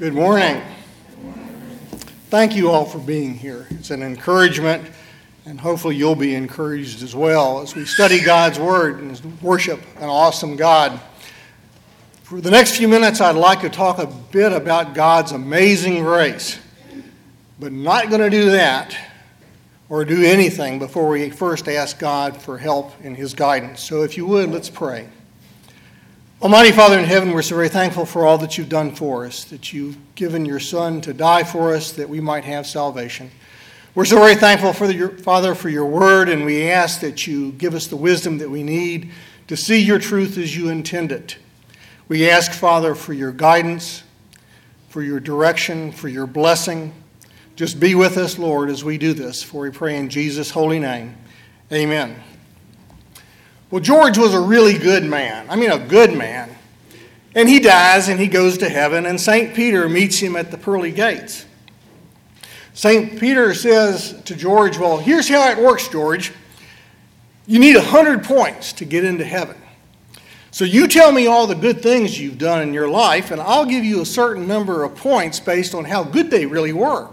Good morning. Thank you all for being here. It's an encouragement, and hopefully you'll be encouraged as well as we study God's Word and worship an awesome God. For the next few minutes, I'd like to talk a bit about God's amazing grace, but not going to do that or do anything before we first ask God for help in His guidance. So if you would, let's pray. Almighty Father in heaven, we're so very thankful for all that you've done for us, that you've given your Son to die for us that we might have salvation. We're so very thankful for your Father for your word, and we ask that you give us the wisdom that we need to see your truth as you intend it. We ask, Father, for your guidance, for your direction, for your blessing. Just be with us, Lord, as we do this, for we pray in Jesus' holy name. Amen. Well, George was a really good man. I mean, a good man. And he dies and he goes to heaven, and St. Peter meets him at the pearly gates. St. Peter says to George, Well, here's how it works, George. You need 100 points to get into heaven. So you tell me all the good things you've done in your life, and I'll give you a certain number of points based on how good they really were.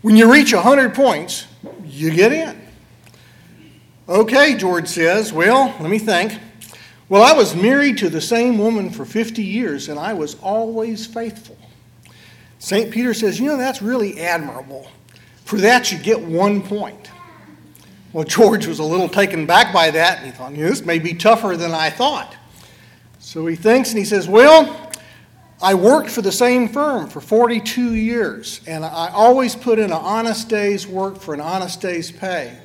When you reach 100 points, you get in. Okay, George says. Well, let me think. Well, I was married to the same woman for 50 years, and I was always faithful. St. Peter says, You know, that's really admirable. For that, you get one point. Well, George was a little taken back by that, and he thought, This may be tougher than I thought. So he thinks and he says, Well, I worked for the same firm for 42 years, and I always put in an honest day's work for an honest day's pay.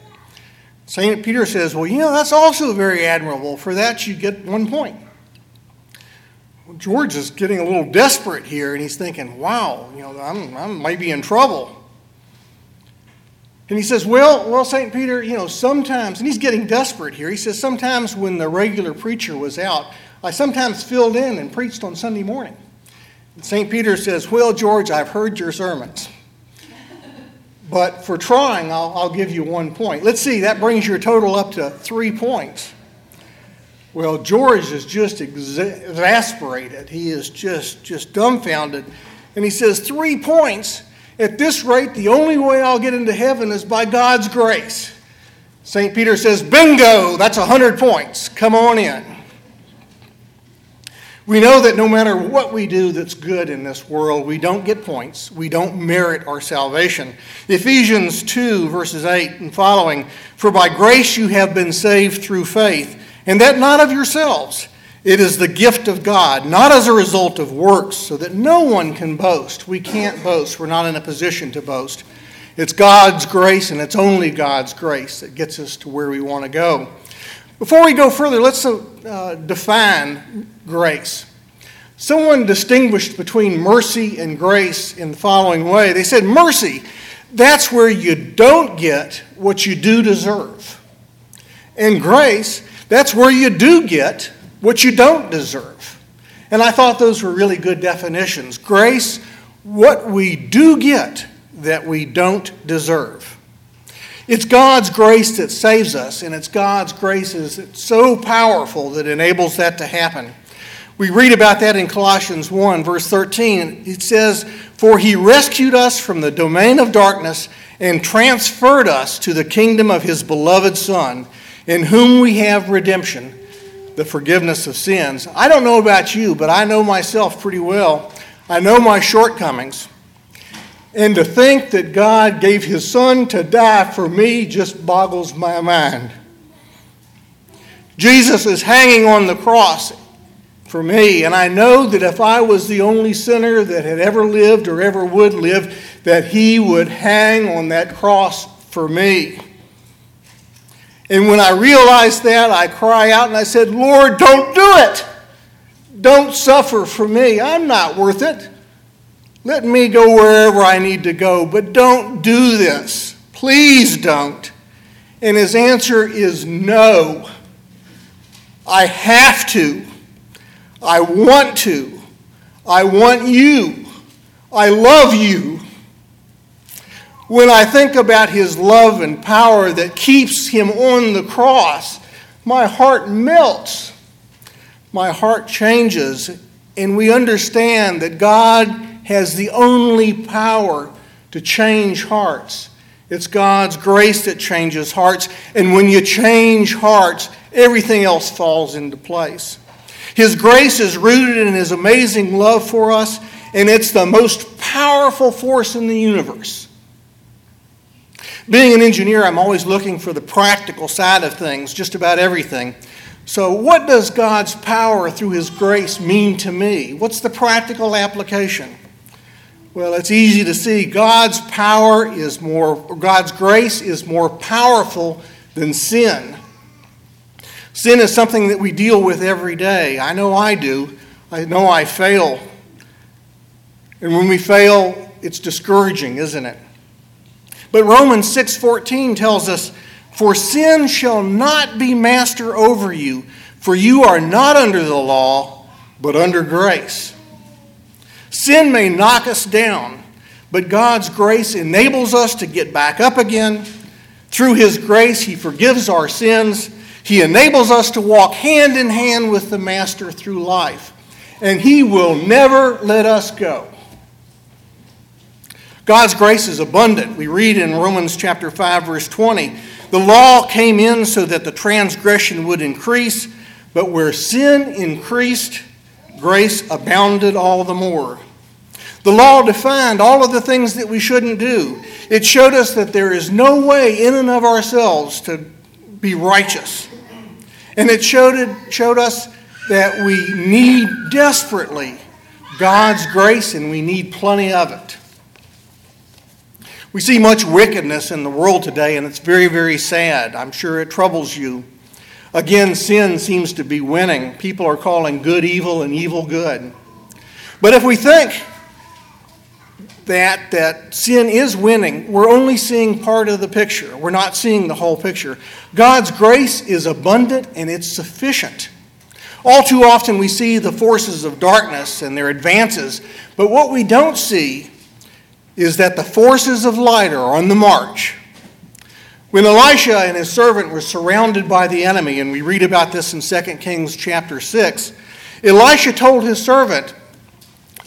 St. Peter says, Well, you know, that's also very admirable. For that, you get one point. Well, George is getting a little desperate here, and he's thinking, Wow, you know, I'm, I might be in trouble. And he says, Well, well, St. Peter, you know, sometimes, and he's getting desperate here. He says, Sometimes when the regular preacher was out, I sometimes filled in and preached on Sunday morning. St. Peter says, Well, George, I've heard your sermons. But for trying, I'll, I'll give you one point. Let's see, that brings your total up to three points. Well, George is just exasperated. He is just, just dumbfounded. And he says, Three points? At this rate, the only way I'll get into heaven is by God's grace. St. Peter says, Bingo, that's a 100 points. Come on in. We know that no matter what we do that's good in this world, we don't get points. We don't merit our salvation. Ephesians 2, verses 8 and following For by grace you have been saved through faith, and that not of yourselves. It is the gift of God, not as a result of works, so that no one can boast. We can't boast. We're not in a position to boast. It's God's grace, and it's only God's grace that gets us to where we want to go. Before we go further, let's uh, uh, define grace. Someone distinguished between mercy and grace in the following way. They said, Mercy, that's where you don't get what you do deserve. And grace, that's where you do get what you don't deserve. And I thought those were really good definitions. Grace, what we do get that we don't deserve. It's God's grace that saves us, and it's God's grace that's so powerful that enables that to happen. We read about that in Colossians 1, verse 13. It says, For he rescued us from the domain of darkness and transferred us to the kingdom of his beloved Son, in whom we have redemption, the forgiveness of sins. I don't know about you, but I know myself pretty well. I know my shortcomings. And to think that God gave his son to die for me just boggles my mind. Jesus is hanging on the cross for me, and I know that if I was the only sinner that had ever lived or ever would live, that he would hang on that cross for me. And when I realized that, I cry out and I said, Lord, don't do it. Don't suffer for me. I'm not worth it. Let me go wherever I need to go, but don't do this. Please don't. And his answer is no. I have to. I want to. I want you. I love you. When I think about his love and power that keeps him on the cross, my heart melts. My heart changes and we understand that God has the only power to change hearts. It's God's grace that changes hearts, and when you change hearts, everything else falls into place. His grace is rooted in His amazing love for us, and it's the most powerful force in the universe. Being an engineer, I'm always looking for the practical side of things, just about everything. So, what does God's power through His grace mean to me? What's the practical application? Well, it's easy to see. God's power is more, God's grace is more powerful than sin. Sin is something that we deal with every day. I know I do. I know I fail. And when we fail, it's discouraging, isn't it? But Romans 6:14 tells us, "For sin shall not be master over you, for you are not under the law, but under grace." Sin may knock us down, but God's grace enables us to get back up again. Through his grace, he forgives our sins. He enables us to walk hand in hand with the master through life, and he will never let us go. God's grace is abundant. We read in Romans chapter 5 verse 20, the law came in so that the transgression would increase, but where sin increased, grace abounded all the more. The law defined all of the things that we shouldn't do. It showed us that there is no way in and of ourselves to be righteous. And it showed, it, showed us that we need desperately God's grace and we need plenty of it. We see much wickedness in the world today, and it's very, very sad. I'm sure it troubles you. Again, sin seems to be winning. People are calling good evil and evil good. But if we think that, that sin is winning, we're only seeing part of the picture. We're not seeing the whole picture. God's grace is abundant and it's sufficient. All too often we see the forces of darkness and their advances, but what we don't see is that the forces of light are on the march. When Elisha and his servant were surrounded by the enemy, and we read about this in 2 Kings chapter 6, Elisha told his servant,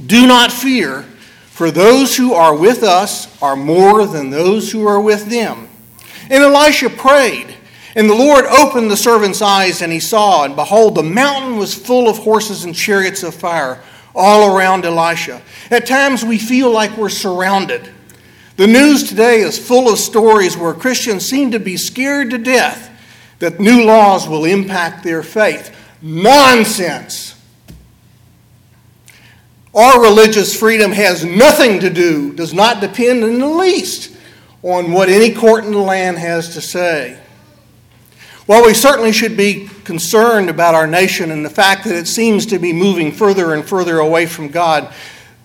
Do not fear, for those who are with us are more than those who are with them. And Elisha prayed, and the Lord opened the servant's eyes, and he saw, and behold, the mountain was full of horses and chariots of fire all around Elisha. At times we feel like we're surrounded. The news today is full of stories where Christians seem to be scared to death that new laws will impact their faith. Nonsense! Our religious freedom has nothing to do, does not depend in the least on what any court in the land has to say. While we certainly should be concerned about our nation and the fact that it seems to be moving further and further away from God,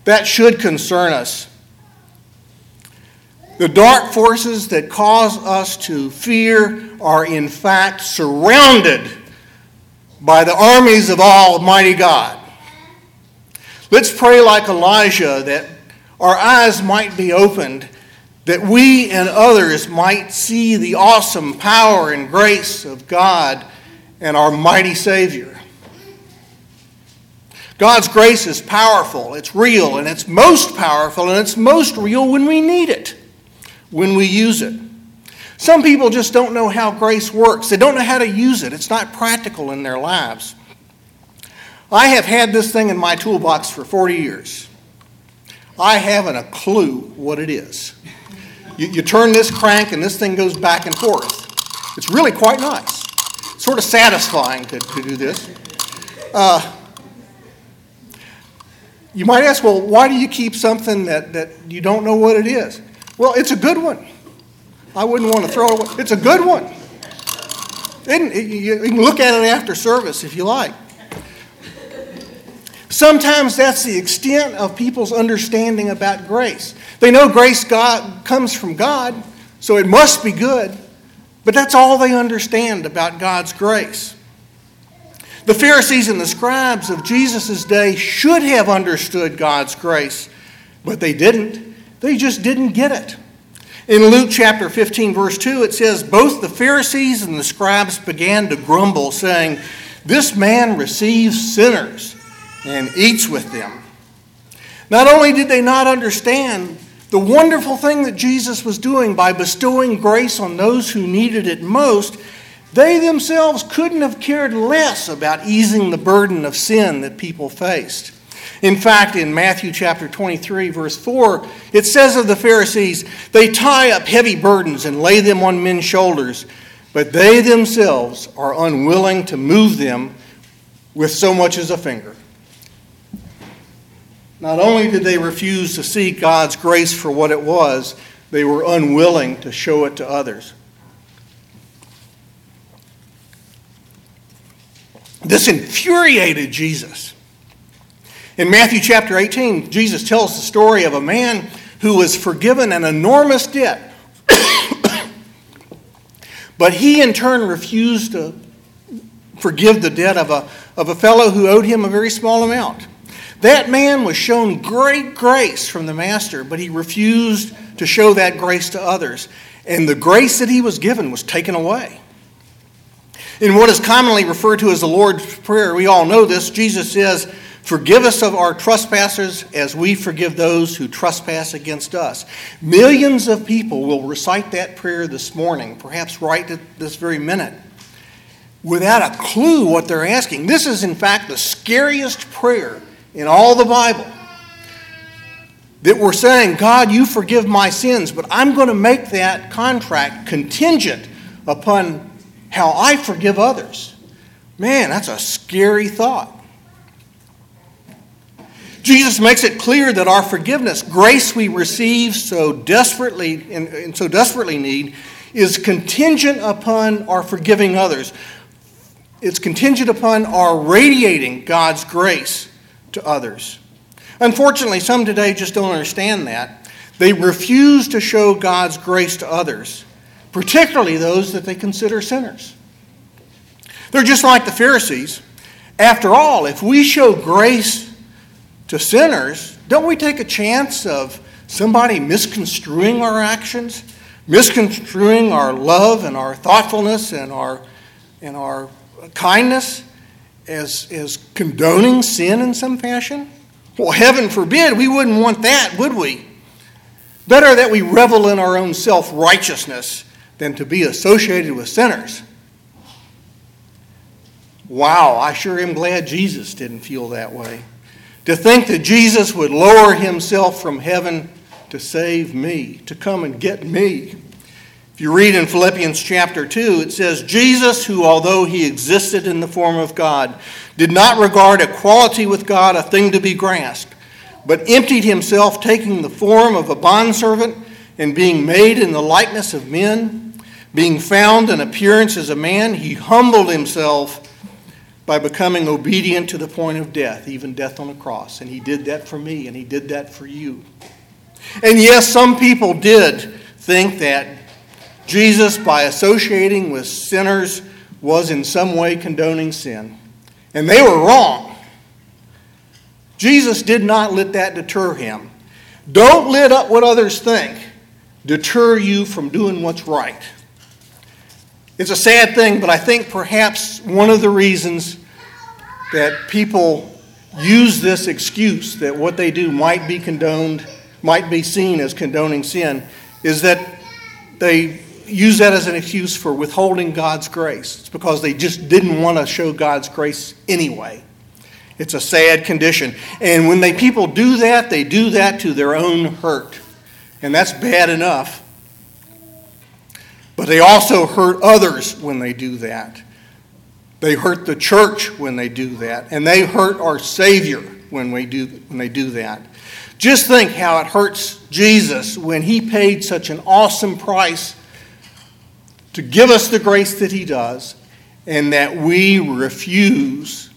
that should concern us. The dark forces that cause us to fear are in fact surrounded by the armies of Almighty God. Let's pray like Elijah that our eyes might be opened that we and others might see the awesome power and grace of God and our mighty Savior. God's grace is powerful, it's real, and it's most powerful, and it's most real when we need it, when we use it. Some people just don't know how grace works. They don't know how to use it. It's not practical in their lives. I have had this thing in my toolbox for 40 years. I haven't a clue what it is. You, you turn this crank and this thing goes back and forth. It's really quite nice. sort of satisfying to, to do this. Uh, you might ask, well, why do you keep something that, that you don't know what it is? Well, it's a good one. I wouldn't want to throw it away. It's a good one. And you can look at it after service if you like. Sometimes that's the extent of people's understanding about grace. They know grace God comes from God, so it must be good, but that's all they understand about God's grace. The Pharisees and the scribes of Jesus' day should have understood God's grace, but they didn't. They just didn't get it. In Luke chapter 15, verse 2, it says, Both the Pharisees and the scribes began to grumble, saying, This man receives sinners and eats with them. Not only did they not understand the wonderful thing that Jesus was doing by bestowing grace on those who needed it most, they themselves couldn't have cared less about easing the burden of sin that people faced. In fact, in Matthew chapter 23, verse 4, it says of the Pharisees, they tie up heavy burdens and lay them on men's shoulders, but they themselves are unwilling to move them with so much as a finger. Not only did they refuse to see God's grace for what it was, they were unwilling to show it to others. This infuriated Jesus. In Matthew chapter 18, Jesus tells the story of a man who was forgiven an enormous debt. but he, in turn, refused to forgive the debt of a, of a fellow who owed him a very small amount. That man was shown great grace from the master, but he refused to show that grace to others. And the grace that he was given was taken away. In what is commonly referred to as the Lord's Prayer, we all know this, Jesus says, Forgive us of our trespasses as we forgive those who trespass against us. Millions of people will recite that prayer this morning, perhaps right at this very minute, without a clue what they're asking. This is, in fact, the scariest prayer in all the Bible. That we're saying, God, you forgive my sins, but I'm going to make that contract contingent upon how I forgive others. Man, that's a scary thought. Jesus makes it clear that our forgiveness, grace we receive so desperately and, and so desperately need, is contingent upon our forgiving others. It's contingent upon our radiating God's grace to others. Unfortunately, some today just don't understand that. They refuse to show God's grace to others, particularly those that they consider sinners. They're just like the Pharisees. After all, if we show grace to sinners, don't we take a chance of somebody misconstruing our actions, misconstruing our love and our thoughtfulness and our, and our kindness as, as condoning sin in some fashion? Well, heaven forbid, we wouldn't want that, would we? Better that we revel in our own self righteousness than to be associated with sinners. Wow, I sure am glad Jesus didn't feel that way. To think that Jesus would lower himself from heaven to save me, to come and get me. If you read in Philippians chapter 2, it says, Jesus, who although he existed in the form of God, did not regard equality with God a thing to be grasped, but emptied himself, taking the form of a bondservant and being made in the likeness of men. Being found in appearance as a man, he humbled himself by becoming obedient to the point of death, even death on the cross. And he did that for me, and he did that for you. And yes, some people did think that Jesus, by associating with sinners, was in some way condoning sin. And they were wrong. Jesus did not let that deter him. Don't let up what others think deter you from doing what's right. It's a sad thing, but I think perhaps one of the reasons that people use this excuse that what they do might be condoned, might be seen as condoning sin, is that they use that as an excuse for withholding God's grace. It's because they just didn't want to show God's grace anyway. It's a sad condition. And when they people do that, they do that to their own hurt. And that's bad enough. But they also hurt others when they do that. They hurt the church when they do that, and they hurt our Savior when, we do, when they do that. Just think how it hurts Jesus when he paid such an awesome price to give us the grace that he does, and that we refuse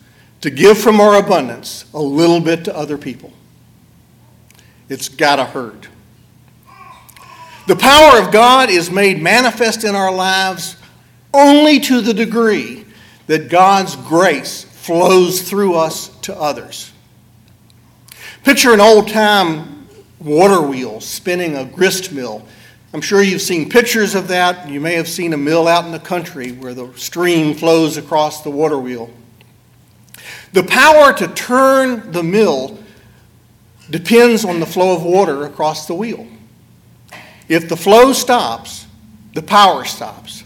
to give from our abundance a little bit to other people. It's got to hurt. The power of God is made manifest in our lives only to the degree that God's grace flows through us to others. Picture an old time water wheel spinning a grist mill. I'm sure you've seen pictures of that. You may have seen a mill out in the country where the stream flows across the water wheel. The power to turn the mill depends on the flow of water across the wheel. If the flow stops, the power stops.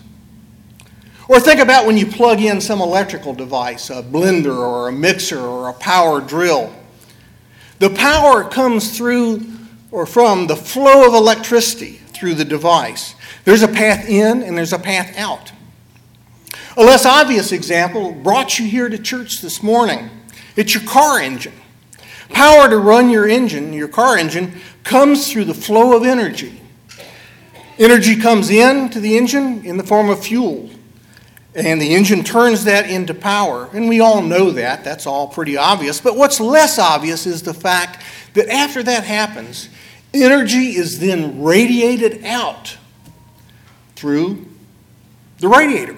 Or think about when you plug in some electrical device, a blender or a mixer or a power drill. The power comes through or from the flow of electricity through the device. There's a path in and there's a path out. A less obvious example brought you here to church this morning. It's your car engine. Power to run your engine, your car engine, comes through the flow of energy. Energy comes in to the engine in the form of fuel, and the engine turns that into power. And we all know that. That's all pretty obvious. But what's less obvious is the fact that after that happens, energy is then radiated out through the radiator.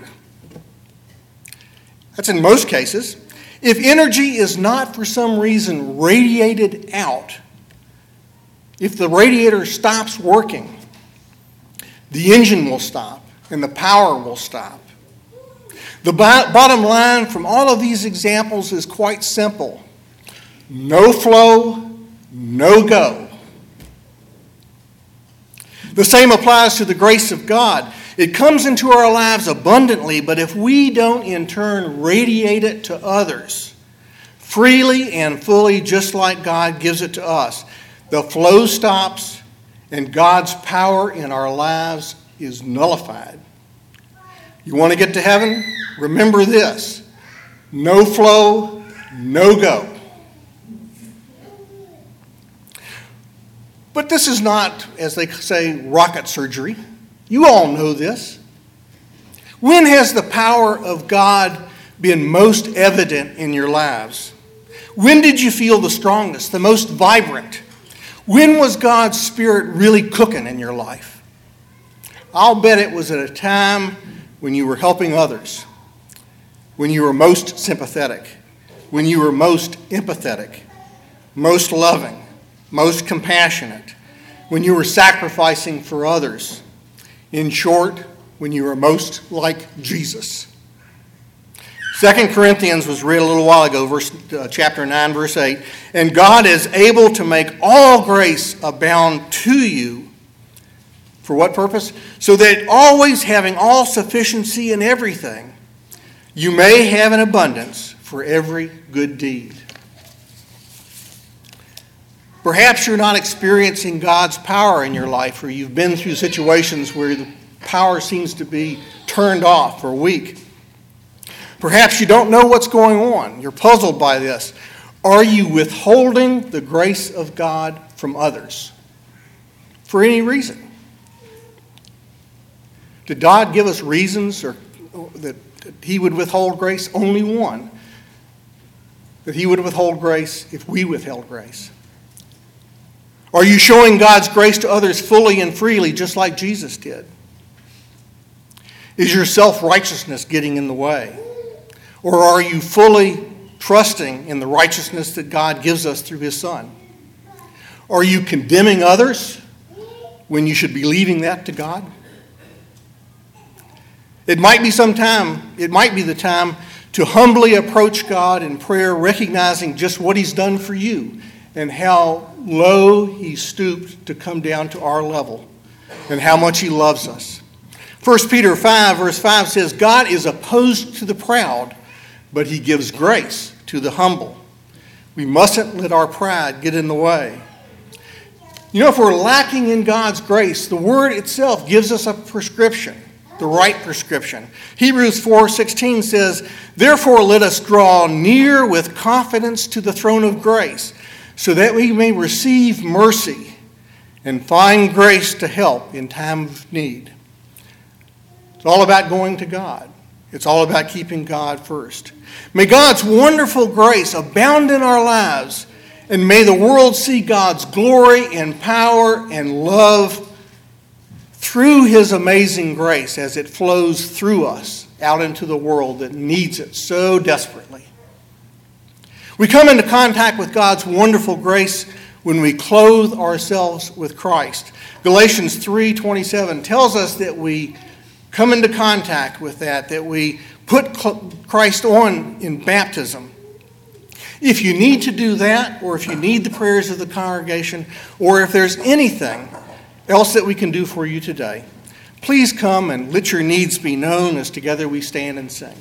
That's in most cases. If energy is not for some reason radiated out, if the radiator stops working, the engine will stop and the power will stop. The bottom line from all of these examples is quite simple no flow, no go. The same applies to the grace of God. It comes into our lives abundantly, but if we don't in turn radiate it to others freely and fully, just like God gives it to us, the flow stops and God's power in our lives is nullified. You want to get to heaven? Remember this no flow, no go. But this is not, as they say, rocket surgery. You all know this. When has the power of God been most evident in your lives? When did you feel the strongest, the most vibrant? When was God's Spirit really cooking in your life? I'll bet it was at a time when you were helping others, when you were most sympathetic, when you were most empathetic, most loving, most compassionate, when you were sacrificing for others. In short, when you were most like Jesus. 2 Corinthians was read a little while ago, verse, uh, chapter 9, verse 8. And God is able to make all grace abound to you. For what purpose? So that always having all sufficiency in everything, you may have an abundance for every good deed. Perhaps you're not experiencing God's power in your life, or you've been through situations where the power seems to be turned off or weak. Perhaps you don't know what's going on. You're puzzled by this. Are you withholding the grace of God from others for any reason? Did God give us reasons or that He would withhold grace? Only one. That He would withhold grace if we withheld grace. Are you showing God's grace to others fully and freely, just like Jesus did? Is your self righteousness getting in the way? Or are you fully trusting in the righteousness that God gives us through His Son? Are you condemning others when you should be leaving that to God? It might be some time, it might be the time to humbly approach God in prayer, recognizing just what He's done for you and how low he stooped to come down to our level and how much he loves us. 1 Peter 5, verse 5 says, God is opposed to the proud, but he gives grace to the humble. We mustn't let our pride get in the way. You know, if we're lacking in God's grace, the word itself gives us a prescription, the right prescription. Hebrews 4:16 says, "Therefore let us draw near with confidence to the throne of grace." so that we may receive mercy and find grace to help in time of need. It's all about going to God. It's all about keeping God first. May God's wonderful grace abound in our lives, and may the world see God's glory and power and love through His amazing grace as it flows through us out into the world that needs it so desperately. We come into contact with God's wonderful grace when we clothe ourselves with Christ. Galatians 3:27 tells us that we come into contact with that, that we put Christ on in baptism. If you need to do that, or if you need the prayers of the congregation, or if there's anything else that we can do for you today, please come and let your needs be known as together we stand and sing.